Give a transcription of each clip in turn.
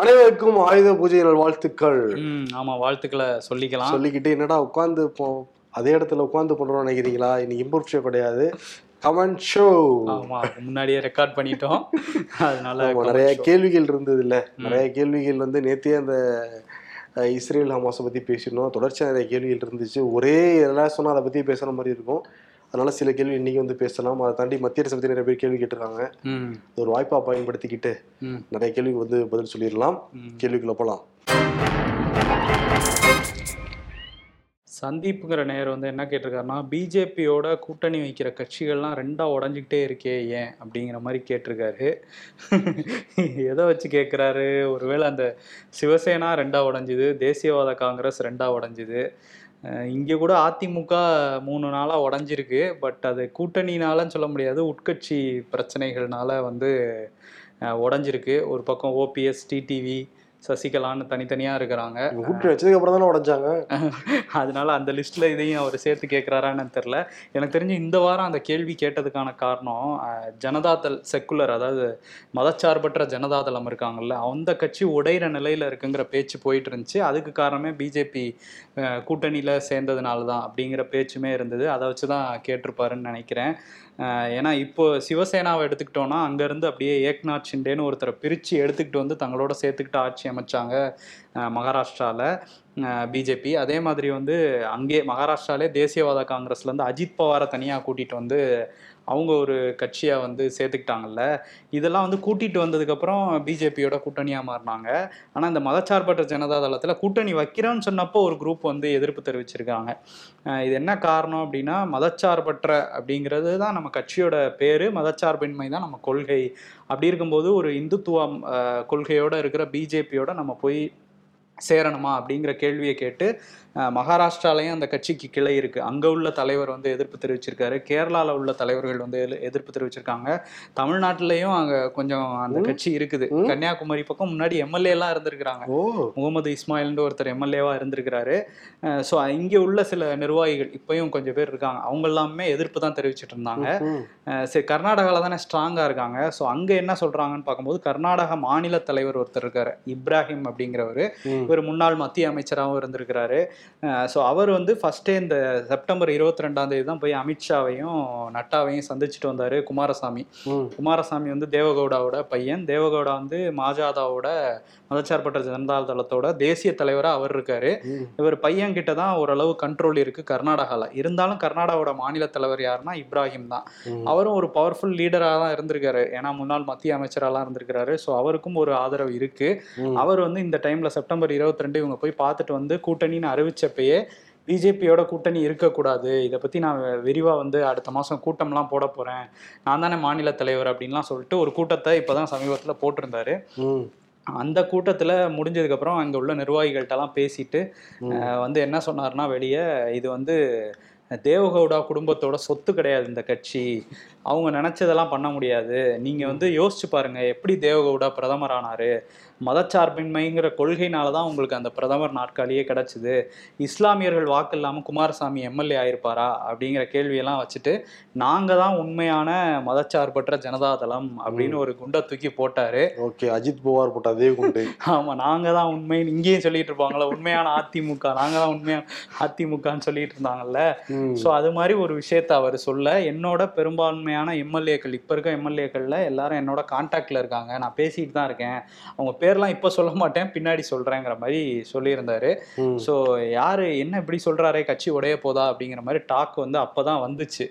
அனைவருக்கும் ஆயுத பூஜை வாழ்த்துக்கள். ஆமா வாழ்த்துக்களை சொல்லிக்கலாம். சொல்லிக்கிட்டு என்னடா உட்காந்து போ அதே இடத்துல உட்காந்து பண்றோம் நினைக்கிறீங்களா? இன்னைக்கு இம்பூர் ஷோ கிடையாது கமெண்ட் ஷோ ஆமா முன்னாடியே ரெக்கார்ட் பண்ணிட்டோம். அதனால நிறைய கேள்விகள் இருந்தது இல்ல. நிறைய கேள்விகள் வந்து நேத்தே அந்த இஸ்ரேல் ஹமாஸை பத்தி பேசினோம் தொடர்ச்சியா நிறைய கேள்விகள் இருந்துச்சு. ஒரே எல்லாம் சொன்னா அதை பத்தி பேசுற மாதிரி இருக்கும். அதனால சில கேள்வி இன்னைக்கு வந்து பேசலாம். அதை தாண்டி மத்திய அரசு பத்தி நிறைய பேர் கேள்வி கேட்டிருக்காங்க. ஒரு வாய்ப்பா பயன்படுத்திக்கிட்டு நிறைய கேள்விக்கு வந்து பதில் சொல்லிடலாம். கேள்விக்குள்ள போலாம். சந்தீப்புங்கிற நேயர் வந்து என்ன கேட்டிருக்காருன்னா பிஜேபியோட கூட்டணி வைக்கிற கட்சிகள்லாம் ரெண்டா உடஞ்சிக்கிட்டே இருக்கே ஏன்? அப்படிங்கிற மாதிரி கேட்டிருக்காரு. எதை வச்சு கேட்குறாரு? ஒருவேளை அந்த சிவசேனா ரெண்டா உடஞ்சுது தேசியவாத காங்கிரஸ் ரெண்டா உடஞ்சுது. இங்கே கூட அதிமுக மூணு நாளாக உடஞ்சிருக்கு. பட் அது கூட்டணினாலன்னு சொல்ல முடியாது. உட்கட்சி பிரச்சனைகள்னால வந்து உடஞ்சிருக்கு. ஒரு பக்கம் ஓபிஎஸ் டிடிவி சசிகலான்னு தனித்தனியாக இருக்கிறாங்க. கூட்டணி வச்சதுக்கு அப்புறம் தானே உடைஞ்சாங்க. அதனால அந்த லிஸ்ட்ல இதையும் அவர் சேர்த்து கேட்குறாரான்னு தெரில எனக்கு தெரிஞ்சு இந்த வாரம் அந்த கேள்வி கேட்டதுக்கான காரணம் ஜனதாதள் செக்குலர் அதாவது மதச்சார்பற்ற ஜனதாதளம் இருக்காங்கல்ல அந்த கட்சி உடையிற நிலையில இருக்குங்கிற பேச்சு போயிட்டு இருந்துச்சு. அதுக்கு காரணமே பிஜேபி கூட்டணியில சேர்ந்ததுனால தான் அப்படிங்கிற பேச்சுமே இருந்தது. அதை வச்சு தான் கேட்டிருப்பாருன்னு நினைக்கிறேன். ஏன்னா இப்போ சிவசேனாவை எடுத்துக்கிட்டோம்னா அங்கேருந்து அப்படியே ஏக்நாத் ஷிண்டேன்னு ஒருத்தரை பிரித்து எடுத்துக்கிட்டு வந்து தங்களோட சேர்த்துக்கிட்டு ஆட்சி அமைச்சாங்க மகாராஷ்டிராவில் பிஜேபி. அதே மாதிரி வந்து அங்கே மகாராஷ்டிராலே தேசியவாத காங்கிரஸ்லேருந்து அஜித் பவாரை தனியாக கூட்டிகிட்டு வந்து அவங்க ஒரு கட்சியாக வந்து சேர்த்துக்கிட்டாங்கல்ல. இதெல்லாம் வந்து கூட்டிகிட்டு வந்ததுக்கப்புறம் பிஜேபியோட கூட்டணியாக மாறினாங்க. ஆனால் இந்த மதச்சார்பற்ற ஜனதா தளத்தில் கூட்டணி வைக்கிறோன்னு சொன்னப்போ ஒரு குரூப் வந்து எதிர்ப்பு தெரிவிச்சிருக்காங்க. இது என்ன காரணம் அப்படின்னா மதச்சார்பற்ற அப்படிங்கிறது தான் நம்ம கட்சியோட பேர் மதச்சார்பின்மை தான் நம்ம கொள்கை. அப்படி இருக்கும்போது ஒரு இந்துத்துவம் கொள்கையோடு கொள்கையோட இருக்கிற பிஜேபியோட நம்ம போய் சேரணுமா அப்படிங்கிற கேள்வியை கேட்டு மகாராஷ்டிராலையும் அந்த கட்சிக்கு கிளை இருக்கு. அங்க உள்ள தலைவர் வந்து எதிர்ப்பு தெரிவிச்சிருக்காரு. கேரளால உள்ள தலைவர்கள் வந்து எதிர்- எதிர்ப்பு தெரிவிச்சிருக்காங்க. தமிழ்நாட்டிலையும் அங்க கொஞ்சம் அந்த. கட்சி இருக்குது. கன்னியாகுமரி பக்கம் முன்னாடி எம்எல்ஏ எல்லாம் இருந்திருக்கிறாங்க. முகமது இஸ்மாயில்னு ஒருத்தர் எம்எல்ஏவா இருந்திருக்கிறாரு. ஸோ இங்கே உள்ள சில நிர்வாகிகள் இப்பயும் கொஞ்சம் பேர் இருக்காங்க. அவங்க எல்லாமே எதிர்ப்பு தான் தெரிவிச்சிட்டு இருந்தாங்க. சரி கர்நாடகாவில் தானே ஸ்ட்ராங்காக இருக்காங்க. ஸோ அங்கே என்ன சொல்கிறாங்கன்னு பார்க்கும்போது கர்நாடக மாநில தலைவர் ஒருத்தர் இருக்காரு. இப்ராஹிம் அப்படிங்கிறவர். இவர் முன்னாள் மத்திய அமைச்சராகவும் இருந்திருக்கிறாரு. ஸோ அவர் வந்து ஃபஸ்ட்டே இந்த செப்டம்பர் இருபத்தி ரெண்டாம் தேதி தான் போய் அமித்ஷாவையும் நட்டாவையும் சந்திச்சுட்டு வந்தார் குமாரசாமி. குமாரசாமி வந்து தேவகவுடாவோட பையன் தேவகவுடா வந்து மாஜாதாவோட மதச்சார்பற்ற ஜனதா தளத்தோட தேசிய தலைவராக அவர் இருக்காரு. இவர் பையன் கிட்ட தான் ஓரளவு கண்ட்ரோல் இருக்கு கர்நாடகால இருந்தாலும் கர்நாடகாவோட மாநில தலைவர் யாருன்னா இப்ராஹிம் தான். அவரும் ஒரு பவர்ஃபுல் லீடராக தான் இருந்திருக்காரு ஏன்னா முன்னாள் மத்திய அமைச்சராலாம் இருந்திருக்காரு ஸோ அவருக்கும் ஒரு ஆதரவு இருக்கு. அவர் வந்து இந்த டைம்ல செப்டம்பர் இருபத்தி ரெண்டு இவங்க போய் பார்த்துட்டு வந்து கூட்டணின்னு அறிவிச்சப்பயே பிஜேபியோட கூட்டணி இருக்கக்கூடாது. இதை பற்றி நான் விரிவாக வந்து அடுத்த மாதம் கூட்டம்லாம் போட போகிறேன் நான் தானே மாநில தலைவர் அப்படின்லாம் சொல்லிட்டு ஒரு கூட்டத்தை இப்போ தான் சமீபத்தில் போட்டிருந்தாரு. அந்த கூட்டத்தில் முடிஞ்சதுக்கப்புறம் அங்கே உள்ள நிர்வாகிகள்கிட்டலாம் பேசிட்டு வந்து என்ன சொன்னார்னா வெளியே இது வந்து தேவகவுடா குடும்பத்தோட சொத்து கிடையாது இந்த கட்சி. அவங்க நினைச்சதெல்லாம் பண்ண முடியாது. நீங்க வந்து யோசிச்சு பாருங்க எப்படி தேவகவுடா பிரதமர் ஆனாரு? மதச்சார்பின்மைங்கிற கொள்கைனால தான் உங்களுக்கு அந்த பிரதமர் நாற்காலியே கிடைச்சிது. இஸ்லாமியர்கள் வாக்கு இல்லாமல் குமாரசாமி எம்எல்ஏ ஆயிருப்பாரா? அப்படிங்கிற கேள்வியெல்லாம் வச்சுட்டு நாங்கள் தான் உண்மையான மதச்சார்பற்ற ஜனதாதளம் அப்படின்னு ஒரு குண்டை தூக்கி போட்டாரு. ஓகே அஜித் பவார் போட்ட அதே குண்டு. ஆமா நாங்க தான் உண்மை இங்கேயும் சொல்லிட்டு இருப்பாங்களே உண்மையான அதிமுக. நாங்க தான் உண்மையான அதிமுகன்னு சொல்லிட்டு இருந்தாங்கல்ல. ஸோ அது மாதிரி ஒரு விஷயத்த அவர் சொல்ல என்னோட பெரும்பான்மையான எம்எல்ஏக்கள் இப்போ இருக்க எம்எல்ஏக்கள்ல எல்லாரும் என்னோட கான்டாக்ட்ல இருக்காங்க. நான் பேசிட்டு தான் இருக்கேன். அவங்க பேர்லாம் இப்போ சொல்ல மாட்டேன் பின்னாடி சொல்றேங்கிற மாதிரி சொல்லியிருந்தாரு. ஸோ யாரு என்ன இப்படி சொல்றாரே கட்சி உடைய போதா அப்படிங்கிற மாதிரி டாக் வந்து அப்பதான் வந்துச்சு.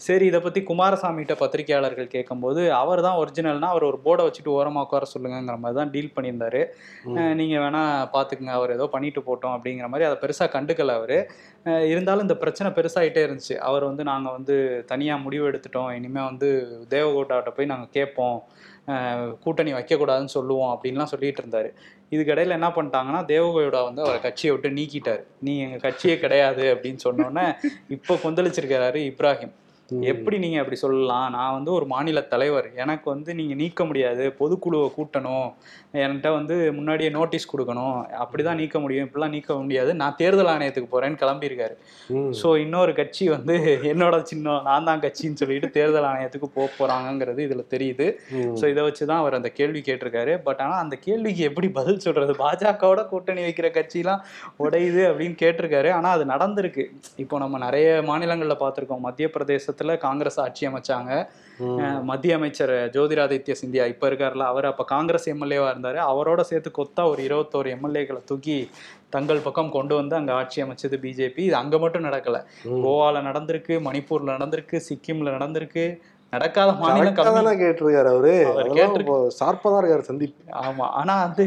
சரி இதை பத்தி குமாரசாமிகிட்ட பத்திரிகையாளர்கள் கேட்கும்போது அவர் தான் ஒரிஜினல்னா அவர் ஒரு போர்டை வச்சுட்டு ஓரமா உட்கார சொல்லுங்கிற மாதிரி தான் டீல் பண்ணியிருந்தாரு. ம். அஹ் நீங்க வேணா பாத்துக்குங்க அவர் ஏதோ பண்ணிட்டு போட்டோம் அப்படிங்கிற மாதிரி அதை பெருசா கண்டுக்கல அவரு. இருந்தாலும் இந்த பிரச்சனை பெருசாயிட்டே இருந்துச்சு. அவர் வந்து நாங்க வந்து தனியா முடிவு எடுத்துட்டோம். இனிமே வந்து தேவகோட்டாட்ட போய் நாங்க கேட்போம். கூட்டணி வைக்கக்கூடாதுன்னு சொல்லுவோம் அப்படின்லாம் சொல்லிட்டு இருந்தாரு. இதுக்கிடையில என்ன பண்ணிட்டாங்கன்னா தேவகோயோடா வந்து அவரை கட்சியை விட்டு நீக்கிட்டாரு. நீ எங்க கட்சியே கிடையாது அப்படின்னு சொன்னோன்னே இப்போ கொந்தளிச்சிருக்கிறாரு இப்ராஹிம். எப்படி நீங்க அப்படி சொல்லலாம்? நான் வந்து ஒரு மாநில தலைவர். எனக்கு வந்து நீங்க நீக்க முடியாது. பொதுக்குழுவை கூட்டணும். என்கிட்ட வந்து முன்னாடியே நோட்டீஸ் கொடுக்கணும். அப்படிதான் நீக்க முடியும். இப்படிலாம் நீக்க முடியாது. நான் தேர்தல் ஆணையத்துக்கு போறேன்னு கிளம்பியிருக்காரு. ஸோ இன்னொரு கட்சி வந்து என்னோட சின்னம் நான் தான் கட்சின்னு சொல்லிட்டு தேர்தல் ஆணையத்துக்கு போக போறாங்கங்கிறது இதுல தெரியுது. ஸோ இதை வச்சு தான் அவர் அந்த கேள்வி கேட்டிருக்காரு. பட் ஆனால் அந்த கேள்விக்கு எப்படி பதில் சொல்றது? பாஜகவோட கூட்டணி வைக்கிற கட்சிலாம் உடையுது அப்படின்னு கேட்டிருக்காரு. ஆனால் அது நடந்திருக்கு. இப்போ நம்ம நிறைய மாநிலங்களில் பார்த்துருக்கோம். மத்திய பிரதேசத்தில் காங்கிரஸ் ஆட்சி அமைச்சாங்க. மத்திய அமைச்சர் ஜோதிராதித்ய சிந்தியா இப்போ இருக்கார்ல அவர் அப்போ காங்கிரஸ் எம்எல்ஏவாக இருந்தார். அவரோட சேர்த்து கொத்தா ஒரு இருபத்தோரு எம்எல்ஏக்களை தூக்கி தங்கள் பக்கம் கொண்டு வந்து அங்கே ஆட்சி அமைச்சது பிஜேபி. இது அங்கே மட்டும் நடக்கல. கோவால நடந்திருக்கு மணிப்பூர்ல நடந்திருக்கு சிக்கிம்ல நடந்திருக்கு. நடக்காத மாநிலம் கேட்டிருக்காரு அவரு. ஷார்ப்பா தான் இருக்காரு சந்தீப். ஆமா. ஆனா அது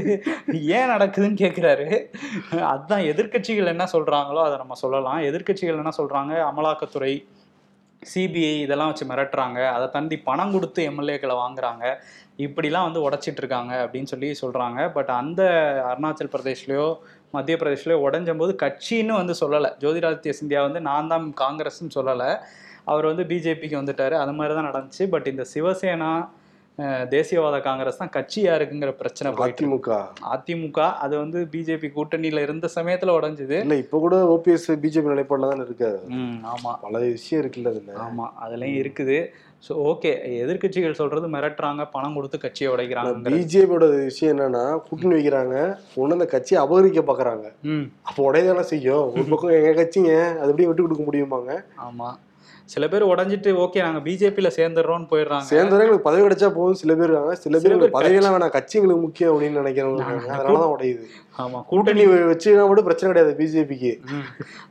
ஏன் நடக்குதுன்னு கேக்குறாரு. அதுதான் எதிர்க்கட்சிகள் என்ன சொல்றாங்களோ அதை நம்ம சொல்லலாம். எதிர்க்கட்சிகள் என்ன சொல்றாங்க? அமலாக்கத்துறை சிபிஐ இதெல்லாம் வச்சு மிரட்டுறாங்க. அதை தாண்டி பணம் கொடுத்து எம்எல்ஏக்களை வாங்குறாங்க. இப்படிலாம் வந்து உடைச்சிட்டு இருக்காங்க அப்படின்னு சொல்லி சொல்கிறாங்க பட் அந்த அருணாச்சல் பிரதேஷ்லையோ மத்திய பிரதேஷ்லயோ உடைஞ்சும் போது கட்சின்னு வந்து சொல்லலை. ஜோதிராதித்ய சிந்தியா வந்து நான் தான் காங்கிரஸ்ன்னு சொல்லலை. அவர் வந்து பிஜேபிக்கு வந்துட்டார். அது மாதிரி தான் நடந்துச்சு. பட் இந்த சிவசேனா தேசியவாத காங்கிரஸ் தான் கட்சி யாருக்குங்கிற பிரச்சனை இருக்கு. அதிமுக. அதிமுக அது வந்து பிஜேபி கூட்டணியில இருந்த சமயத்துல உடைஞ்சது. இல்ல இப்ப கூட ஓபிஎஸ் பிஜேபி நிலைப்பாடுல தானே இருக்காரு. ம் ஆமா. பல விஷயம் இருக்குல்ல அதுல. ஆமா அதுலயும் இருக்குது. ஸோ ஓகே எதிர்க்கட்சிகள் சொல்றது மிரட்டுறாங்க பணம் கொடுத்து கட்சியை உடைக்கிறாங்க. பிஜேபியோட விஷயம் என்னன்னா கூட்டணி வைக்கிறாங்க ஒண்ணு அந்த கட்சியை அபகரிக்க பாக்குறாங்க. ம். அப்போ உடையதானே செய்யும். ஒரு பக்கம் எங்க கட்சிங்க அது எப்படி விட்டு கொடுக்க முடியுமாங்க? ஆமா. சில பேர் உடைஞ்சிட்டு ஓகே நாங்க பிஜேபியில சேர்ந்துடுறோம்னு போயிடுறாங்க சேர்ந்தவரை எங்களுக்கு பதவி கிடைச்சா போதும் சில பேர் இருக்காங்க சில பேர் பதவியெல்லாம் வேணாம் கட்சி எங்களுக்கு முக்கியம் அப்படின்னு நினைக்கிறவங்க. அதனாலதான் உடையுது ஆமா கூட்டணி வச்சுனா மட்டும் பிரச்சனை கிடையாது பிஜேபிக்கு.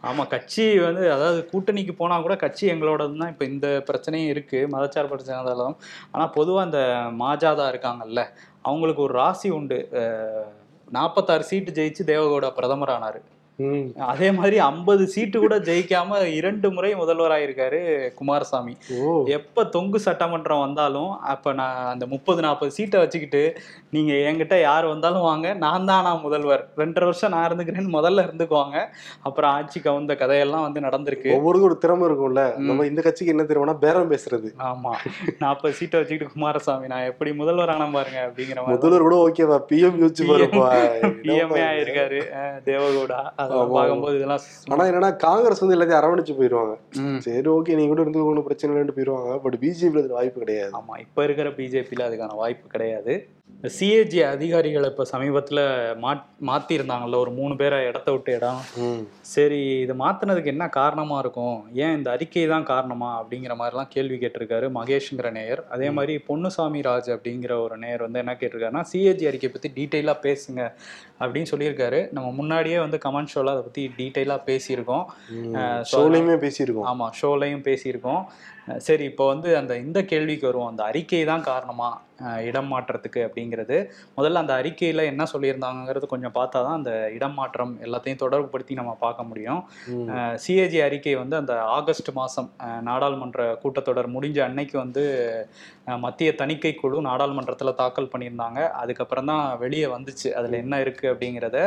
ஆமா கட்சி வந்து அதாவது கூட்டணிக்கு போனா கூட கட்சி எங்களோடது தான் இப்போ இந்த பிரச்சனையும் இருக்கு மதச்சார்பற்ற ஜனதாதளம் ஆனா பொதுவா அந்த மாஜாதா இருக்காங்கல்ல அவங்களுக்கு ஒரு ராசி உண்டு நாற்பத்தாறு சீட்டு ஜெயிச்சு தேவகவுடா பிரதமர் ஆனாரு. அதே மாதிரி ஐம்பது சீட்டு கூட ஜெயிக்காம இரண்டு முறை முதல்வராயிருக்காரு குமாரசாமி. ஓ. எப்ப தொங்கு சட்டமன்றம் வந்தாலும் அப்ப நான் அந்த முப்பது நாற்பது சீட்டை வச்சுக்கிட்டு நீங்க என்கிட்ட யார் வந்தாலும் வாங்க. நான் தான் நான் முதல்வர். ரெண்டரை வருஷம் நான் இருந்துக்கிறேன்னு முதல்ல இருந்துக்குவாங்க. அப்புறம் ஆட்சி கவுந்த கதையெல்லாம் வந்து நடந்திருக்கு. ஒவ்வொருக்கும் ஒரு திறமை இருக்கும்ல. நம்ம இந்த கட்சிக்கு என்ன திறமைனா பேரம் பேசுறது. ஆமா. நாற்பது சீட்டை வச்சுக்கிட்டு குமாரசாமி நான் எப்படி முதல்வர் ஆன பாருங்க அப்படிங்கிற முதல்வர் கூட ஓகேவா? பிஎம் யோசிச்சு பாருப்பா. பிஎம்ஏ ஆயிருக்காரு. தேவகவுடா. அதெல்லாம். பார்க்கும்போது இதெல்லாம் ஆனா என்னன்னா காங்கிரஸ் வந்து எல்லாத்தையும் அரவணைச்சு போயிருவாங்க. சரி ஓகே நீங்க கூட இருந்து ஒன்றும் பிரச்சனை இல்லைன்னு போயிருவாங்க பட் பிஜேபி அதுல வாய்ப்பு கிடையாது ஆமா இப்ப இருக்கிற பிஜேபியில் அதுக்கான வாய்ப்பு கிடையாது சிஏஜி அதிகாரிகளை இப்ப சமீபத்துல மாட் மாத்திருந்தாங்கல்ல ஒரு மூணு பேரை இடத்த விட்டு இடம். சரி இது மாத்தினதுக்கு என்ன காரணமா இருக்கும்? ஏன் இந்த அறிக்கை தான் காரணமா? அப்படிங்கிற மாதிரிலாம் கேள்வி கேட்டிருக்காரு மகேஷ்ங்கிற நேயர். அதே மாதிரி பொன்னுசாமி ராஜ் அப்படிங்கிற ஒரு நேயர் வந்து என்ன கேட்டிருக்காருன்னா சிஏஜி அறிக்கை பத்தி டீட்டெயிலாக பேசுங்க அப்படின்னு சொல்லியிருக்காரு. நம்ம முன்னாடியே வந்து கமெண்ட் ஷோல அதை பத்தி டீட்டெயிலாக பேசியிருக்கோம். ஷோலையுமே பேசியிருக்கோம். ஆமா ஷோலையும் பேசியிருக்கோம். சரி இப்போ வந்து அந்த இந்த கேள்விக்கு வருவோம். அந்த அறிக்கை தான் காரணமா இடம் மாற்றத்துக்கு அப்படிங்கிறது. முதல்ல அந்த அறிக்கையில என்ன சொல்லியிருந்தாங்கங்கிறது கொஞ்சம் பார்த்தா தான் அந்த இடம் மாற்றம் எல்லாத்தையும் தொடர்புபடுத்தி நம்ம பார்க்க முடியும். சிஏஜி அறிக்கை வந்து அந்த ஆகஸ்ட் மாதம் நாடாளுமன்ற கூட்டத்தொடர் முடிஞ்ச அன்னைக்கு வந்து மத்திய தணிக்கை குழு நாடாளுமன்றத்தில் தாக்கல் பண்ணியிருந்தாங்க. அதுக்கப்புறம் தான் வெளியே வந்துச்சு. அதில் என்ன இருக்குது அப்படிங்கிறத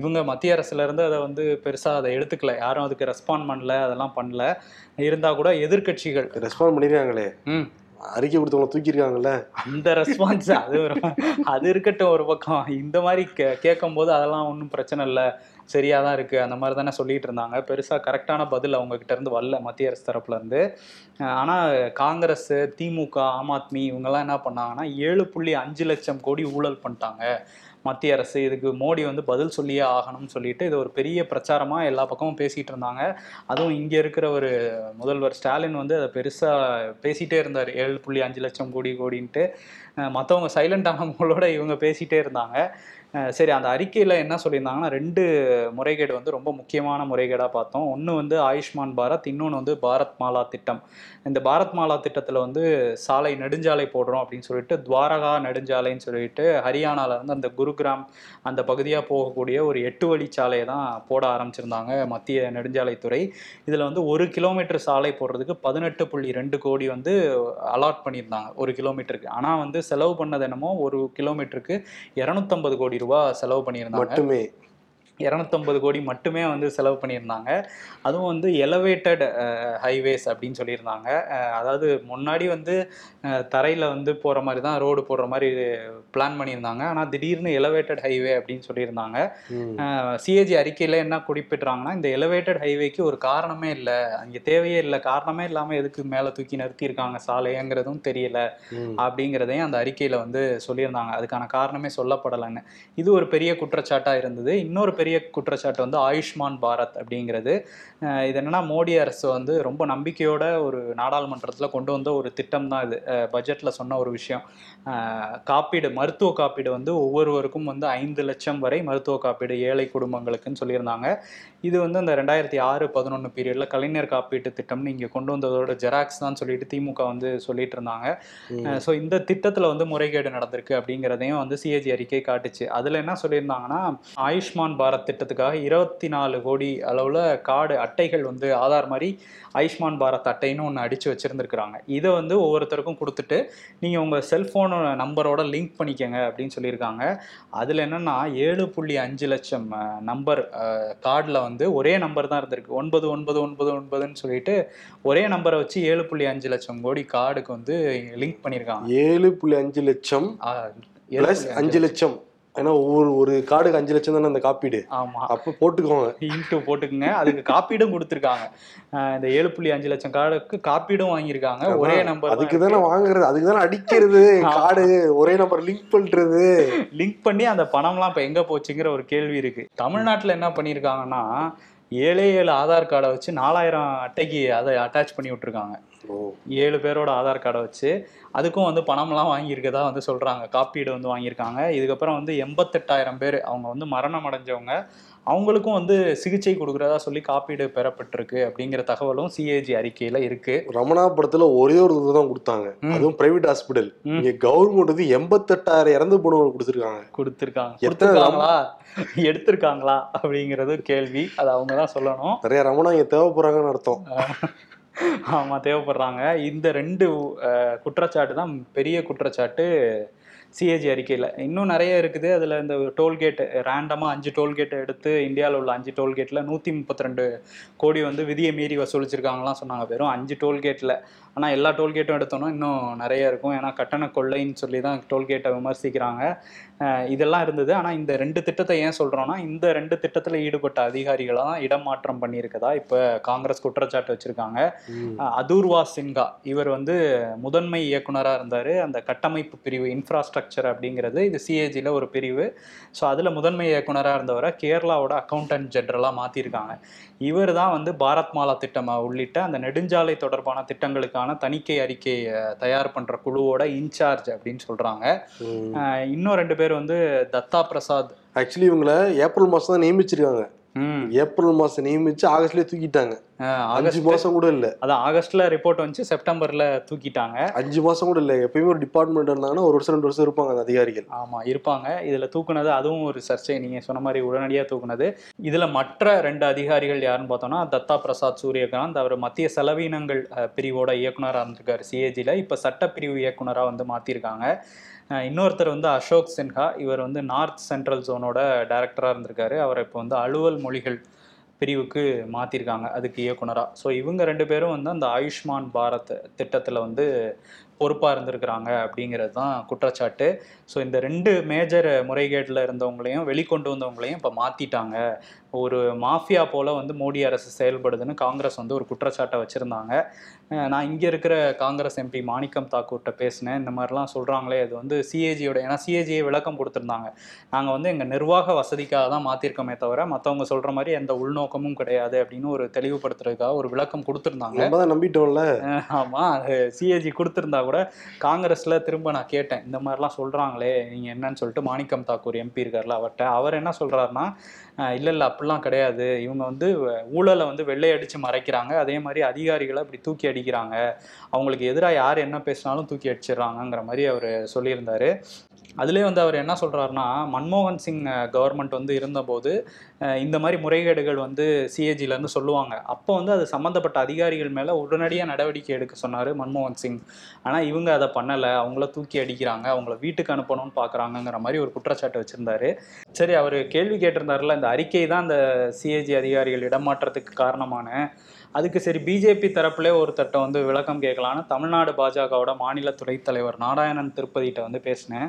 இவங்க மத்திய அரசுலேருந்து அதை வந்து பெருசாக அதை எடுத்துக்கல. யாரும் அதுக்கு ரெஸ்பாண்ட் பண்ணல அதெல்லாம் பண்ணல. இருந்தால் கூட எதிர்க்கட்சிகள். ரெஸ்பாண்ட் பண்ணிருக்காங்களே. ம். அறிக்கை கொடுத்தவங்க தூக்கியிருக்காங்கல்ல. அந்த ரெஸ்பான்ஸ் அது அது இருக்கட்டும் ஒரு பக்கம். இந்த மாதிரி கே கேட்கும் போது அதெல்லாம் ஒன்றும் பிரச்சனை இல்லை. சரியா தான் இருக்கு. அந்த மாதிரி தானே சொல்லிட்டு இருந்தாங்க. பெருசா கரெக்டான பதில் அவங்க கிட்ட இருந்து வரல மத்திய அரசு தரப்புல இருந்து. அஹ் ஆனா காங்கிரஸ் திமுக ஆம் ஆத்மி இவங்கெல்லாம் என்ன பண்ணாங்கன்னா ஏழு புள்ளி அஞ்சு லட்சம் கோடி ஊழல் பண்ணிட்டாங்க. மத்திய அரசு இதுக்கு மோடி வந்து பதில் சொல்லியே ஆகணும்னு சொல்லிட்டு இது ஒரு பெரிய பிரச்சாரமாக எல்லா பக்கமும் பேசிகிட்டு இருந்தாங்க. அதுவும் இங்கே இருக்கிற ஒரு முதல்வர் ஸ்டாலின் வந்து அதை பெருசாக பேசிகிட்டே இருந்தார். ஏழு புள்ளி அஞ்சு லட்சம் கோடி கோடின்ட்டு. மற்றவங்க சைலண்ட் ஆனவங்களோட இவங்க பேசிகிட்டே இருந்தாங்க. சரி அந்த அறிக்கையில் என்ன சொல்லியிருந்தாங்கன்னா ரெண்டு முறைகேடு வந்து ரொம்ப முக்கியமான முறைகேடாக பார்த்தோம். ஒன்று வந்து ஆயுஷ்மான் பாரத் இன்னொன்று வந்து பாரத் மாலா திட்டம். இந்த பாரத் மாலா திட்டத்தில் வந்து சாலை நெடுஞ்சாலை போடுறோம் அப்படின்னு சொல்லிட்டு துவாரகா நெடுஞ்சாலைன்னு சொல்லிட்டு ஹரியானாவில் வந்து அந்த குருகிராம் அந்த பகுதியாக போகக்கூடிய ஒரு எட்டு வழி சாலையை தான் போட ஆரம்பிச்சிருந்தாங்க மத்திய நெடுஞ்சாலைத்துறை. இதில் வந்து ஒரு கிலோமீட்டர் சாலை போடுறதுக்கு பதினெட்டு புள்ளி ரெண்டு கோடி வந்து அலாட் பண்ணியிருந்தாங்க ஒரு கிலோமீட்டருக்கு. ஆனால் வந்து செலவு பண்ணது என்னமோ ஒரு கிலோமீட்டருக்கு இரநூத்தம்பது கோடி ரூபாய் செலவு பண்ணியிருந்தாங்க. மட்டுமே. இரநூத்தம்பது கோடி மட்டுமே வந்து செலவு பண்ணியிருந்தாங்க. அதுவும் வந்து எலவேட்டட் ஹைவேஸ் அப்படின்னு சொல்லியிருந்தாங்க. அதாவது முன்னாடி வந்து தரையில் வந்து போகிற மாதிரி தான் ரோடு போடுற மாதிரி பிளான் பண்ணியிருந்தாங்க. ஆனால் திடீர்னு எலவேட்டட் ஹைவே அப்படின்னு சொல்லியிருந்தாங்க. சிஏஜி அறிக்கையில் என்ன குறிப்பிட்றாங்கன்னா இந்த எலவேட்டட் ஹைவேக்கு ஒரு காரணமே இல்லை. அங்கே தேவையே இல்லை. காரணமே இல்லாமல் எதுக்கு மேலே தூக்கி நிறுத்தியிருக்காங்க? சாலைங்கிறதும் தெரியல. அப்படிங்கிறதையும் அந்த அறிக்கையில் வந்து சொல்லியிருந்தாங்க. அதுக்கான காரணமே சொல்லப்படலைன்னு. இது ஒரு பெரிய குற்றச்சாட்டாக இருந்தது. இன்னொரு பெரிய குற்றச்சாட்டு வந்து ஆயுஷ்மான் பாரத் அப்படிங்கிறது. இது என்னென்னா மோடி அரசு வந்து ரொம்ப நம்பிக்கையோட ஒரு நாடாளுமன்றத்தில் கொண்டு வந்த ஒரு திட்டம் தான் இது பட்ஜெட்டில் சொன்ன ஒரு விஷயம். காப்பீடு மருத்துவ காப்பீடு வந்து ஒவ்வொருவருக்கும் வந்து ஐந்து லட்சம் வரை மருத்துவ காப்பீடு ஏழை குடும்பங்களுக்குன்னு சொல்லியிருந்தாங்க. இது வந்து அந்த ரெண்டாயிரத்தி ஆறு பதினொன்று பீரியடில் கலைஞர் காப்பீட்டு திட்டம்னு இங்கே கொண்டு வந்ததோட ஜெராக்ஸ் தான் சொல்லிட்டு திமுக வந்து சொல்லிட்டு இருந்தாங்க. ஸோ இந்த திட்டத்தில் வந்து முறைகேடு நடந்திருக்கு அப்படிங்கிறதையும் வந்து சிஏஜி அறிக்கை காட்டுச்சு. அதில் என்ன சொல்லியிருந்தாங்கன்னா ஆயுஷ்மான் பாரத் திட்டத்துக்காக இருபத்தி நாலு கோடி அளவில் கார்டு அட்டைகள் வந்து ஆதார் மாதிரி ஆயுஷ்மான் பாரத் அட்டைன்னு ஒன்று அடித்து வச்சுருந்துருக்குறாங்க. இதை வந்து ஒவ்வொருத்தருக்கும் கொடுத்துட்டு நீங்கள் உங்கள் செல்ஃபோன் நம்பரோட லிங்க் பண்ணிக்கங்க அப்படின்னு சொல்லியிருக்காங்க. அதில் என்னென்னா ஏழு புள்ளி அஞ்சு லட்சம் நம்பர் கார்டில் வந்து ஒரே நம்பர் தான் இருந்திருக்கு. ஒன்பது ஒன்பது ஒன்பது ஒன்பதுன்னு சொல்லிட்டு ஒரே நம்பரை வச்சு ஏழு புள்ளி அஞ்சு லட்சம் கோடி கார்டுக்கு வந்து லிங்க் பண்ணியிருக்காங்க ஏழு புள்ளி அஞ்சு லட்சம் அஞ்சு லட்சம். ஏன்னா ஒவ்வொரு ஒரு கார்டுக்கு அஞ்சு லட்சம் தானே அந்த காப்பீடு. ஆமா. அப்போ போட்டுக்கோங்க. இன்ட்டு போட்டுக்குங்க. அதுக்கு காப்பீடும் கொடுத்துருக்காங்க. இந்த ஏழு புள்ளி அஞ்சு லட்சம் கார்டுக்கு காப்பீடும் வாங்கியிருக்காங்க. ஒரே நம்பர் அதுக்கு தானே வாங்குறது. அதுக்கு தானே அடிக்கிறது. கார்டு ஒரே நம்பர் லிங்க் பண்றது. லிங்க் பண்ணி அந்த பணம்லாம் இப்போ எங்கே போச்சுங்கிற ஒரு கேள்வி இருக்கு. தமிழ்நாட்டில் என்ன பண்ணியிருக்காங்கன்னா ஏழே ஏழு ஆதார் கார்டை வச்சு நாலாயிரம் அட்டைக்கு அதை அட்டாச் பண்ணி விட்டுருக்காங்க. ஓ ஏழு பேரோட ஆதார் கார்டை வச்சு அதுக்கும் வந்து பணம்லாம் வாங்கியிருக்கதா வந்து சொல்கிறாங்க காப்பீடு வந்து வாங்கியிருக்காங்க. இதுக்கப்புறம் வந்து எண்பத்தெட்டாயிரம் பேர் அவங்க வந்து மரணம் அடைஞ்சவங்க அவங்களுக்கும் வந்து சிகிச்சை கொடுக்குறதா சொல்லி காப்பீடு பெறப்பட்டிருக்கு அப்படிங்கிற தகவலும் சிஏஜி அறிக்கையில் இருக்கு. ரமணாபுரத்துல ஒரே ஒரு இது தான் கொடுத்தாங்க. அதுவும் பிரைவேட் ஹாஸ்பிட்டல். இங்க கவர்மெண்ட் வந்து எண்பத்தெட்டாயிரம் இறந்து போனவங்க கொடுத்துருக்காங்க. கொடுத்துருக்காங்க. எத்தனை கொடுத்துருக்காங்களா? எடுத்திருக்காங்களா? அப்படிங்கிறது கேள்வி. அது அவங்க தான் சொல்லணும். நிறைய ரமணா இங்க தேவைப்படுறாங்கன்னு அர்த்தம். ஆமாம் தேவைப்படுறாங்க. இந்த ரெண்டு குற்றச்சாட்டு தான் பெரிய குற்றச்சாட்டு சிஏஜி அறிக்கையில். இன்னும் நிறைய இருக்குது. அதில் இந்த டோல்கேட் ரேண்டமாக அஞ்சு டோல்கேட்டை எடுத்து இந்தியாவில் உள்ள அஞ்சு டோல்கேட்டில் நூற்றி முப்பத்தி ரெண்டு கோடி வந்து விதியை மீறி வசூலிச்சிருக்காங்களாம் சொன்னாங்க. வெறும் அஞ்சு டோல்கேட்டில் ஆனால் எல்லா டோல்கேட்டும் எடுத்தோன்னா இன்னும் நிறைய இருக்கும். ஏன்னா கட்டண கொள்ளைன்னு சொல்லி தான் டோல்கேட்டை விமர்சிக்கிறாங்க. இதெல்லாம் இருந்தது. ஆனால் இந்த ரெண்டு திட்டத்தை ஏன் சொல்கிறோன்னா இந்த ரெண்டு திட்டத்தில் ஈடுபட்ட அதிகாரிகளை தான் இடமாற்றம் பண்ணியிருக்கதா இப்போ காங்கிரஸ் குற்றச்சாட்டு வச்சுருக்காங்க. அதூர்வா சின்ஹா இவர் வந்து முதன்மை இயக்குனராக இருந்தார். அந்த கட்டமைப்பு பிரிவு இன்ஃப்ராஸ்ட்ரக்சர் அப்படிங்கிறது இது சிஏஜியில் ஒரு பிரிவு. ஸோ அதில் முதன்மை இயக்குனராக இருந்தவரை கேரளாவோட அக்கௌண்டன்ட் ஜெனரலாக மாற்றிருக்காங்க இவர் தான் வந்து பாரத் மாலா திட்டம் உள்ளிட்ட அந்த நெடுஞ்சாலை தொடர்பான திட்டங்களுக்கான தணிக்கை அறிக்கை அஹ், தயார் பண்ணுற குழுவோட இன்சார்ஜ் அப்படின்னு சொல்கிறாங்க. இன்னும் ரெண்டு பேர் வந்து தத்தா பிரசாத் ஆக்சுவலி இவங்கள ஏப்ரல் மாசம் தான் நியமிச்சிருக்காங்க. ஏப்ரல் மாசம் நியமிச்சு ஆகஸ்ட்லயே தூக்கிட்டாங்க. அஞ்சு மாசம் கூட இல்ல. அதான் ஆகஸ்ட்ல ரிப்போர்ட் வந்துச்சு செப்டம்பர்ல தூக்கிட்டாங்க. அஞ்சு மாசம் கூட இல்ல. எப்பயுமே ஒரு டிபார்ட்மெண்ட் இருந்தாங்கன்னா ஒரு வருஷம் ரெண்டு வருஷம் இருப்பாங்க அந்த அதிகாரிகள். ஆமா இருப்பாங்க. இதுல தூக்குனது அதுவும் ஒரு சர்ச்சை. நீங்க சொன்ன மாதிரி உடனடியா தூக்குனது. இதுல மற்ற ரெண்டு அதிகாரிகள் யாருன்னு பார்த்தோம்னா தத்தா பிரசாத் சூரியகாந்த். அவர் மத்திய செலவினங்கள் பிரிவோட இயக்குனராக இருந்திருக்காரு. சிஏஜியில் இப்போ சட்டப்பிரிவு இயக்குனரா வந்து மாத்திருக்காங்க. அஹ், இன்னொருத்தர் வந்து அசோக் சின்ஹா. இவர் வந்து நார்த் சென்ட்ரல் ஜோனோட டைரக்டராக இருந்திருக்காரு. அவரை இப்போ வந்து அலுவல் மொழிகள் பிரிவுக்கு மாற்றிருக்காங்க அதுக்கு இயக்குனராக ஸோ இவங்க ரெண்டு பேரும் வந்து அந்த ஆயுஷ்மான் பாரத் திட்டத்தில் வந்து பொறுப்பாக இருந்திருக்கிறாங்க அப்படிங்கிறது தான் குற்றச்சாட்டு. ஸோ இந்த ரெண்டு மேஜர் முறைகேட்டில் இருந்தவங்களையும் வெளிக்கொண்டு வந்தவங்களையும் இப்போ மாற்றிட்டாங்க ஒரு மாஃபியா போல் வந்து மோடி அரசு செயல்படுதுன்னு காங்கிரஸ் வந்து ஒரு குற்றச்சாட்டை வச்சுருந்தாங்க. நான் இங்கே இருக்கிற காங்கிரஸ் எம்பி மாணிக்கம் தாக்கூர்கிட்ட பேசினேன். இந்த மாதிரிலாம் சொல்கிறாங்களே அது வந்து சிஏஜியோட ஏன்னா சிஏஜியை விளக்கம் கொடுத்துருந்தாங்க. நாங்கள் வந்து எங்கள் நிர்வாக வசதிக்காக தான் மாற்றிருக்கோமே தவிர மற்றவங்க சொல்கிற மாதிரி எந்த உள்நோக்கமும் கிடையாது அப்படின்னு ஒரு தெளிவுபடுத்துறதுக்காக ஒரு விளக்கம் கொடுத்துருந்தாங்க. நம்பிட்டோம்ல. ஆமாம் அது சிஏஜி கொடுத்துருந்தா கூட காங்கிரஸில் திரும்ப நான் கேட்டேன் இந்த மாதிரிலாம் சொல்கிறாங்களே நீங்கள் என்னன்னு சொல்லிட்டு மாணிக்கம் தாக்கூர் எம்பி இருக்கார்ல அவர்கிட்ட அவர் என்ன சொல்கிறாருன்னா இல்லை இல்லை அப்படிலாம் கிடையாது. இவங்க வந்து ஊழலை வந்து வெள்ளை அடித்து மறைக்கிறாங்க. அதே மாதிரி அதிகாரிகளை இப்படி தூக்கி அடிக்கிறாங்க. அவங்களுக்கு எதிராக யார் என்ன பேசினாலும் தூக்கி அடிச்சிடுறாங்கங்கிற மாதிரி அவர் சொல்லியிருந்தார். அதுலேயே வந்து அவர் என்ன சொல்கிறாருன்னா மன்மோகன் சிங் கவர்மெண்ட் வந்து இருந்தபோது இந்த மாதிரி முறைகேடுகள் வந்து சிஏஜிலேருந்து சொல்லுவாங்க. அப்போ வந்து அது சம்மந்தப்பட்ட அதிகாரிகள் மேலே உடனடியாக நடவடிக்கை எடுக்க சொன்னார் மன்மோகன் சிங். ஆனால் இவங்க அதை பண்ணலை. அவங்கள தூக்கி அடிக்கிறாங்க. அவங்கள வீட்டுக்கு அனுப்பணும்னு பார்க்குறாங்கங்கிற மாதிரி ஒரு குற்றச்சாட்டு வச்சுருந்தாரு. சரி அவர் கேள்வி கேட்டிருந்தாருல இந்த அறிக்கை தான் அந்த சிஏஜி அதிகாரிகள் இடமாற்றத்துக்கு காரணமான. அதுக்கு சரி பிஜேபி தரப்புலே ஒருத்தட்ட வந்து விளக்கம் கேட்கலான்னு தமிழ்நாடு பாஜகவோட மாநில துணைத் தலைவர் நாராயணன் திருப்பதிகிட்ட வந்து பேசினேன்.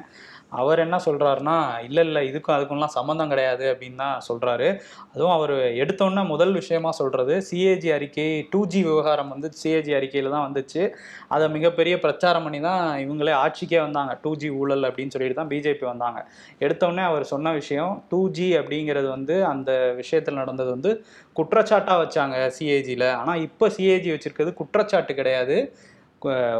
அவர் என்ன சொல்கிறாருன்னா இல்லை இல்லை இதுக்கும் அதுக்கும்லாம் சம்மந்தம் கிடையாது அப்படின்னு தான் சொல்கிறாரு அதுவும் அவர் எடுத்தோன்னே முதல் விஷயமா சொல்கிறது சிஏஜி அறிக்கை டூ ஜி விவகாரம் வந்து சிஏஜி அறிக்கையில் தான் வந்துச்சு. அதை மிகப்பெரிய பிரச்சாரம் பண்ணி தான் இவங்களே ஆட்சிக்கே வந்தாங்க. டூ ஜி ஊழல் அப்படின்னு சொல்லிட்டு தான் பிஜேபி வந்தாங்க. எடுத்தோடனே அவர் சொன்ன விஷயம் டூ ஜி அப்படிங்கிறது வந்து அந்த விஷயத்தில் நடந்தது வந்து குற்றச்சாட்டாக வச்சாங்க சிஏஜியில் ஆனால் இப்போ சிஏஜி வச்சுருக்கிறது குற்றச்சாட்டு கிடையாது.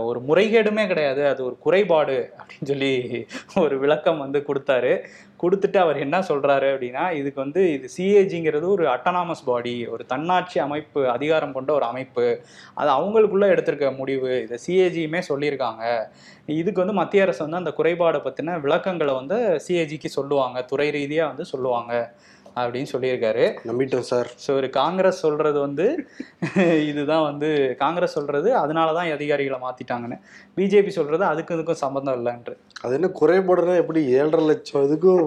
ஒரு முறைகேடுமே கிடையாது. அது ஒரு குறைபாடு அப்படின்னு சொல்லி ஒரு விளக்கம் வந்து கொடுத்தாரு. கொடுத்துட்டு அவர் என்ன சொல்கிறாரு அப்படின்னா இதுக்கு வந்து இது சிஏஜிங்கிறது ஒரு அட்டனாமஸ் பாடி ஒரு தன்னாட்சி அமைப்பு அதிகாரம் கொண்ட ஒரு அமைப்பு. அது அவங்களுக்குள்ளே எடுத்திருக்க முடிவு. இதை சிஏஜியுமே சொல்லியிருக்காங்க. இதுக்கு வந்து மத்திய அரசு வந்து அந்த குறைபாடை பற்றின விளக்கங்களை வந்து சிஏஜிக்கு சொல்லுவாங்க. துறை ரீதியாக வந்து சொல்லுவாங்க. அப்படின்னு சொல்லியிருக்காரு. நம்பிட்டோம் சார். ஸோ ஒரு காங்கிரஸ் சொல்றது வந்து இதுதான் வந்து காங்கிரஸ் சொல்றது அதனால தான் அதிகாரிகளை மாத்திட்டாங்கன்னு. பிஜேபி சொல்றது அதுக்கும் இதுக்கும் சம்பந்தம் இல்லைன்று அது என்ன குறைபாடுனா எப்படி ஏழரை லட்சம் இதுக்கும்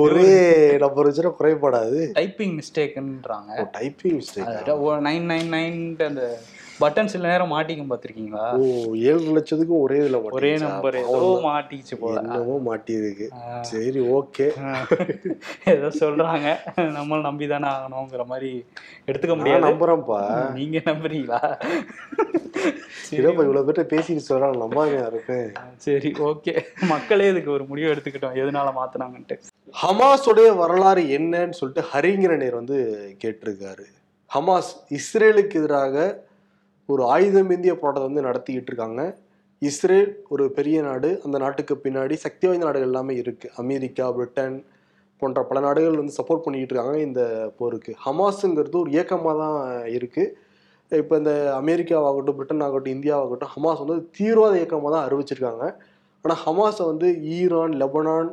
ஒரே நம்பர் வச்சுனா குறைபாடாது typing மிஸ்டேக்குன்றாங்க typing mistake nine nine nine அந்த பட்டன் சில நேரம் மாட்டிக்கும் பார்த்திருக்கீங்களா ஓ ஏழு லட்சத்துக்கும் ஒரே இதுல ஒரே? நம்பர் ஏதோ. மாட்டிச்சு போல. என்னமோ மாட்டி இருக்கு ஆ. சரி ஓகே. ஏதோ சொல்றாங்க. நம்மளும் நம்பி தானே ஆகணுங்கிற மாதிரி எடுத்துக்க முடியாது. நம்புறேன்ப்பா. நீங்க நம்புறீங்களா? சரி, இதப்பா இவ்வளவு பேர்ட்ட பேசிட்டு சொல்றாங்க நம்பாமையா இருப்பேன் சரி ஓகே. மக்களே இதுக்கு ஒரு முடிவு எடுத்துக்கிட்டோம். எதனால மாத்துனாங்கன்ட்டு. ஹமாஸுடைய வரலாறு என்னன்னு சொல்லிட்டு ஹரிங்கிற நேர் வந்து கேட்டிருக்காரு. ஹமாஸ் இஸ்ரேலுக்கு எதிராக ஒரு ஆயுதம் இந்திய போராட்டத்தை வந்து நடத்திக்கிட்டு இருக்காங்க இஸ்ரேல் ஒரு பெரிய நாடு. அந்த நாட்டுக்கு பின்னாடி சக்தி வாய்ந்த நாடுகள் எல்லாமே இருக்குது அமெரிக்கா பிரிட்டன் போன்ற பல நாடுகள் வந்து சப்போர்ட் பண்ணிக்கிட்டு இருக்காங்க இந்த போருக்கு. ஹமாஸுங்கிறது ஒரு இயக்கமாக தான் இருக்குது இப்போ இந்த அமெரிக்காவாகட்டும் பிரிட்டன் ஆகட்டும் இந்தியாவாகட்டும் ஹமாஸ் வந்து தீவிரவாத இயக்கமாக தான் அறிவிச்சிருக்காங்க. ஆனால் ஹமாஸை வந்து ஈரான் லெபனான்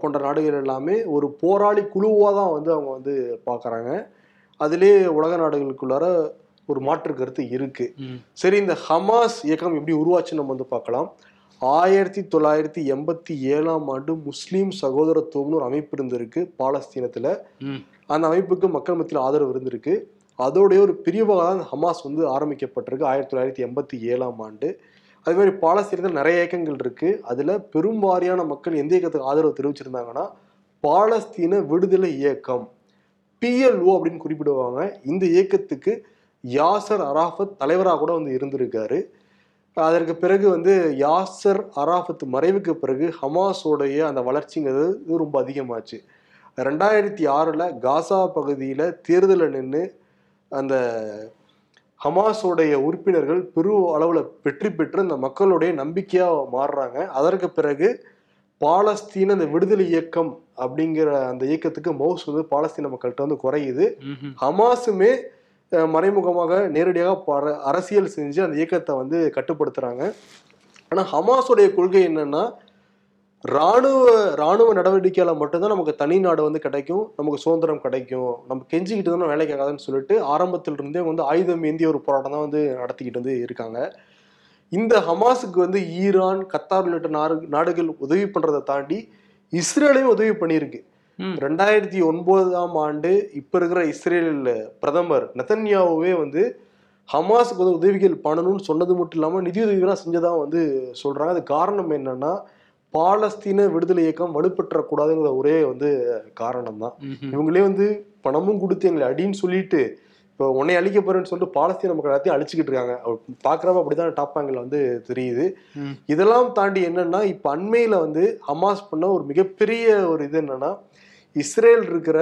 போன்ற நாடுகள் எல்லாமே ஒரு போராளி குழுவாக தான் வந்து அவங்க வந்து பார்க்குறாங்க அதிலே உலக நாடுகளுக்குள்ளார ஒரு மாற்று கருத்து இருக்கு. சரி இந்த ஹமாஸ் இயக்கம் எப்படி உருவாச்சுன்னு நம்ம வந்து பார்க்கலாம். ஆயிரத்தி தொள்ளாயிரத்தி எண்பத்தி ஏழாம் ஆண்டு முஸ்லீம் சகோதரத்துவம்னு ஒரு அமைப்பு இருந்திருக்கு பாலஸ்தீனத்துல. அந்த அமைப்புக்கு மக்கள் மத்தியில் ஆதரவு இருந்திருக்கு. அதோடைய ஒரு பிரிவாக தான் ஹமாஸ் வந்து ஆரம்பிக்கப்பட்டிருக்கு ஆயிரத்தி தொள்ளாயிரத்தி எண்பத்தி ஏழாம் ஆண்டு. அதே மாதிரி பாலஸ்தீனத்தில் நிறைய இயக்கங்கள் இருக்கு. அதுல பெரும்பாரியான மக்கள் எந்த இயக்கத்துக்கு ஆதரவு தெரிவிச்சிருந்தாங்கன்னா பாலஸ்தீன விடுதலை இயக்கம் பிஎல்ஓ அப்படின்னு குறிப்பிடுவாங்க. இந்த இயக்கத்துக்கு யாசர் அராஃபத் தலைவராக கூட வந்து இருந்திருக்காரு. அதற்கு பிறகு வந்து யாசர் அராஃபத் மறைவுக்கு பிறகு ஹமாஸோடைய அந்த வளர்ச்சிங்கிறது இது ரொம்ப அதிகமாச்சு. ரெண்டாயிரத்தி ஆறில் காசா பகுதியில் தேர்தலில் நின்று அந்த ஹமாஸோடைய உறுப்பினர்கள் பெரு அளவில் வெற்றி பெற்று அந்த மக்களுடைய நம்பிக்கையாக மாறுறாங்க. அதற்கு பிறகு பாலஸ்தீன அந்த விடுதலை இயக்கம் அப்படிங்கிற அந்த இயக்கத்துக்கு மவுஸ் வந்து பாலஸ்தீன மக்கள்கிட்ட வந்து குறையுது. ஹமாஸுமே மறைமுகமாக நேரடியாக பர அரசியல் செஞ்சு அந்த இயக்கத்தை வந்து கட்டுப்படுத்துறாங்க. ஆனா ஹமாஸோடைய கொள்கை என்னன்னா ராணுவ ராணுவ நடவடிக்கையால மட்டும்தான் நமக்கு தனி நாடு வந்து கிடைக்கும் நமக்கு சுதந்திரம் கிடைக்கும். நம்ம கெஞ்சிக்கிட்டு தான் வேலைக்கு ஆகாதுன்னு சொல்லிட்டு ஆரம்பத்துல இருந்தே வந்து ஆயுதம் ஏந்திய ஒரு போராட்டம் தான் வந்து நடத்திக்கிட்டு வந்து இருக்காங்க. இந்த ஹமாஸுக்கு வந்து ஈரான் கத்தார் உள்ளிட்ட நாடு நாடுகள் உதவி பண்றதை தாண்டி இஸ்ரேலையும் உதவி பண்ணியிருக்கு. ரெண்டாயிரத்தி ஒன்பதாம் ஆண்டு இப்ப இருக்கிற இஸ்ரேல் பிரதமர் நெத்தன்யாவே வந்து ஹமாஸுக்கு வந்து உதவிகள் பண்ணணும்னு சொன்னது மட்டும் இல்லாமல் நிதியுதவிலாம் செஞ்சதா வந்து சொல்றாங்க. அது காரணம் என்னன்னா பாலஸ்தீன விடுதலை இயக்கம் வலுப்பெற்றக்கூடாதுங்கிற ஒரே வந்து காரணம் தான். இவங்களே வந்து பணமும் கொடுத்து எங்களை அடின்னு சொல்லிட்டு இப்போ உன்னை அழிக்க போறேன்னு சொல்லிட்டு பாலஸ்தீன மக்கள் எல்லாத்தையும் அழிச்சுக்கிட்டு இருக்காங்க. பார்க்குறப்ப அப்படிதான் டாப் ஆங்கிள் வந்து தெரியுது. இதெல்லாம் தாண்டி என்னன்னா இப்போ அண்மையில வந்து ஹமாஸ் பண்ண ஒரு மிகப்பெரிய ஒரு இது என்னன்னா இஸ்ரேல் இருக்கிற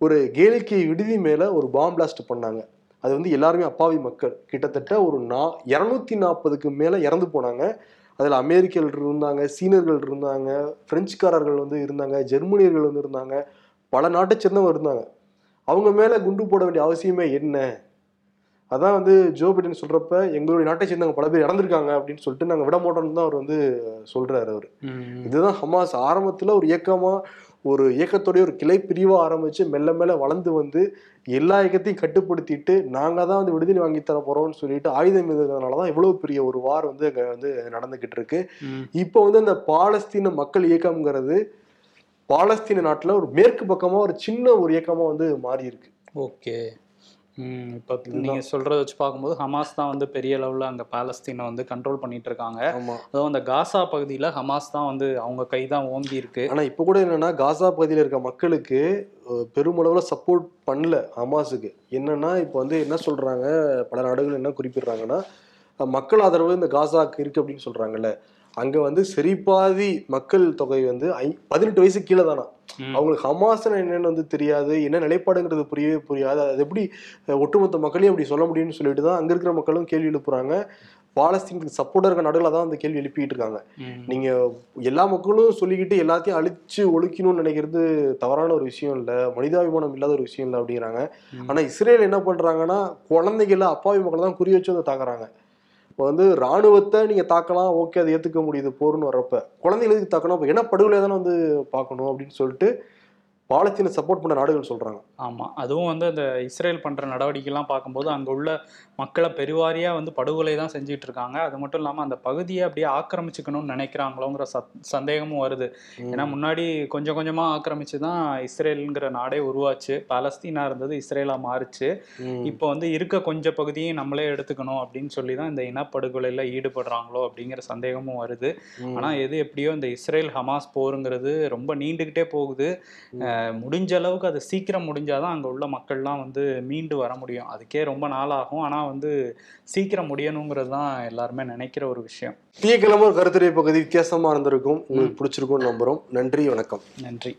ஒரு கேலிக்கை விடுதி மேல ஒரு பாம் பிளாஸ்ட் பண்ணாங்க. அது வந்து எல்லாருமே அப்பாவி மக்கள். கிட்டத்தட்ட ஒரு நா இரநூத்தி நாற்பதுக்கு மேல இறந்து போனாங்க. அதில் அமெரிக்கர்கள் இருந்தாங்க சீனர்கள் இருந்தாங்க பிரெஞ்சுக்காரர்கள் வந்து இருந்தாங்க ஜெர்மனியர்கள் வந்து இருந்தாங்க பல நாட்டை சேர்ந்தவங்க இருந்தாங்க. அவங்க மேல குண்டு போட வேண்டிய அவசியமே என்ன? அதான் வந்து ஜோ பைடன் சொல்றப்ப எங்களுடைய நாட்டை சேர்ந்தவங்க பல பேர் இறந்திருக்காங்க அப்படின்னு சொல்லிட்டு நாங்க விட மாட்டோம்னு தான் அவர் வந்து சொல்றாரு அவர். இதுதான் ஹமாஸ் ஆரம்பத்துல ஒரு இயக்கமா ஒரு இயக்கத்தோடைய ஒரு கிளை பிரிவா ஆரம்பிச்சு மெல்ல மெல்ல வளர்ந்து வந்து எல்லா இயக்கத்தையும் கட்டுப்படுத்திட்டு நாங்க தான் வந்து விடுதலை வாங்கி தர போறோம்னு சொல்லிட்டு ஆயுதம் இருந்ததுனால தான் இவ்வளவு பெரிய ஒரு வார் வந்து அங்க வந்து நடந்துகிட்டு இருக்கு. இப்போ வந்து அந்த பாலஸ்தீன மக்கள் இயக்கம்ங்கிறது பாலஸ்தீன நாட்டுல ஒரு மேற்கு பக்கமா ஒரு சின்ன ஒரு இயக்கமா வந்து மாறி இருக்கு. ஓகே. இப்போ நீங்க சொல்றத வச்சு பார்க்கும்போது ஹமாஸ் தான் வந்து பெரிய லெவல்ல அங்க பாலஸ்தீனை வந்து கண்ட்ரோல் பண்ணிட்டு இருக்காங்க. அதுவும் அந்த காசா பகுதியில ஹமாஸ் தான் வந்து அவங்க கை தான் ஓங்கி இருக்கு. ஆனா இப்ப கூட என்னன்னா காசா பகுதியில் இருக்க மக்களுக்கு பெருமளவுல சப்போர்ட் பண்ணல ஹமாஸுக்கு. என்னன்னா இப்போ வந்து என்ன சொல்றாங்க பல நாடுகள் என்ன குறிப்பிடுறாங்கன்னா மக்கள் ஆதரவு இந்த காசாக்கு இருக்கு அப்படின்னு சொல்றாங்கல்ல. அங்க வந்து சரிபாதி மக்கள் தொகை வந்து ஐ பதினெட்டு வயசு கீழே தானா. அவங்களுக்கு ஹமாஸ்னா என்னன்னு வந்து தெரியாது என்ன நிலைப்பாடுங்கிறது புரியவே புரியாது. அது எப்படி ஒட்டுமொத்த மக்களையும் அப்படி சொல்ல முடியும்னு சொல்லிட்டு தான் அங்க இருக்கிற மக்களும் கேள்வி எழுப்புறாங்க. பாலஸ்தீனுக்கு சப்போர்ட்டா இருக்க நாடுகளாக தான் அந்த கேள்வி எழுப்பிட்டு இருக்காங்க. நீங்க எல்லா மக்களும் சொல்லிக்கிட்டு எல்லாத்தையும் அழிச்சு ஒழிக்கணும்னு நினைக்கிறது தவறான ஒரு விஷயம் இல்ல. மனிதாபிமானம் இல்லாத ஒரு விஷயம் இல்லை அப்படிங்கிறாங்க. ஆனா இஸ்ரேல் என்ன பண்றாங்கன்னா குழந்தைகள அப்பாவி மக்களை தான் குறி வச்சு வந்து தாக்குறாங்க. இப்போ வந்து ராணுவத்தை நீங்க தாக்கலாம் ஓகே அதை ஏத்துக்க முடியுது போர்னு வர்றப்ப. குழந்தைகளுக்கு தாக்கணும் அப்ப என்ன படுகொலை தானே வந்து பார்க்கணும் அப்படின்னு சொல்லிட்டு பாலஸ்தீனை சப்போர்ட் பண்ண நாடுகள் சொல்றாங்க. ஆமா அதுவும் வந்து அந்த இஸ்ரேல் பண்ற நடவடிக்கைலாம் பார்க்கும்போது அங்க உள்ள மக்களை பெருவாரியா வந்து படுகொலை தான் செஞ்சுட்டு இருக்காங்க. அது மட்டும் இல்லாம அந்த பகுதியை அப்படியே ஆக்கிரமிச்சுக்கணும்னு நினைக்கிறாங்களோங்கிற சத் சந்தேகமும் வருது. ஏன்னா முன்னாடி கொஞ்சம் கொஞ்சமா ஆக்கிரமிச்சு தான் இஸ்ரேலுங்கிற நாடே உருவாச்சு. பாலஸ்தீனா இருந்தது இஸ்ரேலா மாறுச்சு. இப்போ வந்து இருக்க கொஞ்சம் பகுதியும் நம்மளே எடுத்துக்கணும் அப்படின்னு சொல்லி தான் இந்த இனப்படுகொலையில ஈடுபடுறாங்களோ அப்படிங்கிற சந்தேகமும் வருது. ம். ஆனா எது எப்படியோ இந்த இஸ்ரேல் ஹமாஸ் போருங்கிறது ரொம்ப நீண்டுகிட்டே போகுது. முடிஞ்ச அளவுக்கு அது சீக்கிரம் முடிஞ்சாதான் அங்க உள்ள மக்கள்லாம் வந்து மீண்டு வர முடியும். அதுக்கே ரொம்ப நாள் ஆகும் ஆனா வந்து சீக்கிரம் முடியணுங்கிறது தான் எல்லாருமே நினைக்கிற ஒரு விஷயம். திங்கட்கிழமை ஒரு கருத்துரை பகுதி வித்தியாசமா இருந்திருக்கும். உங்களுக்கு பிடிச்சிருக்கும்னு நம்புறோம். நன்றி வணக்கம். நன்றி.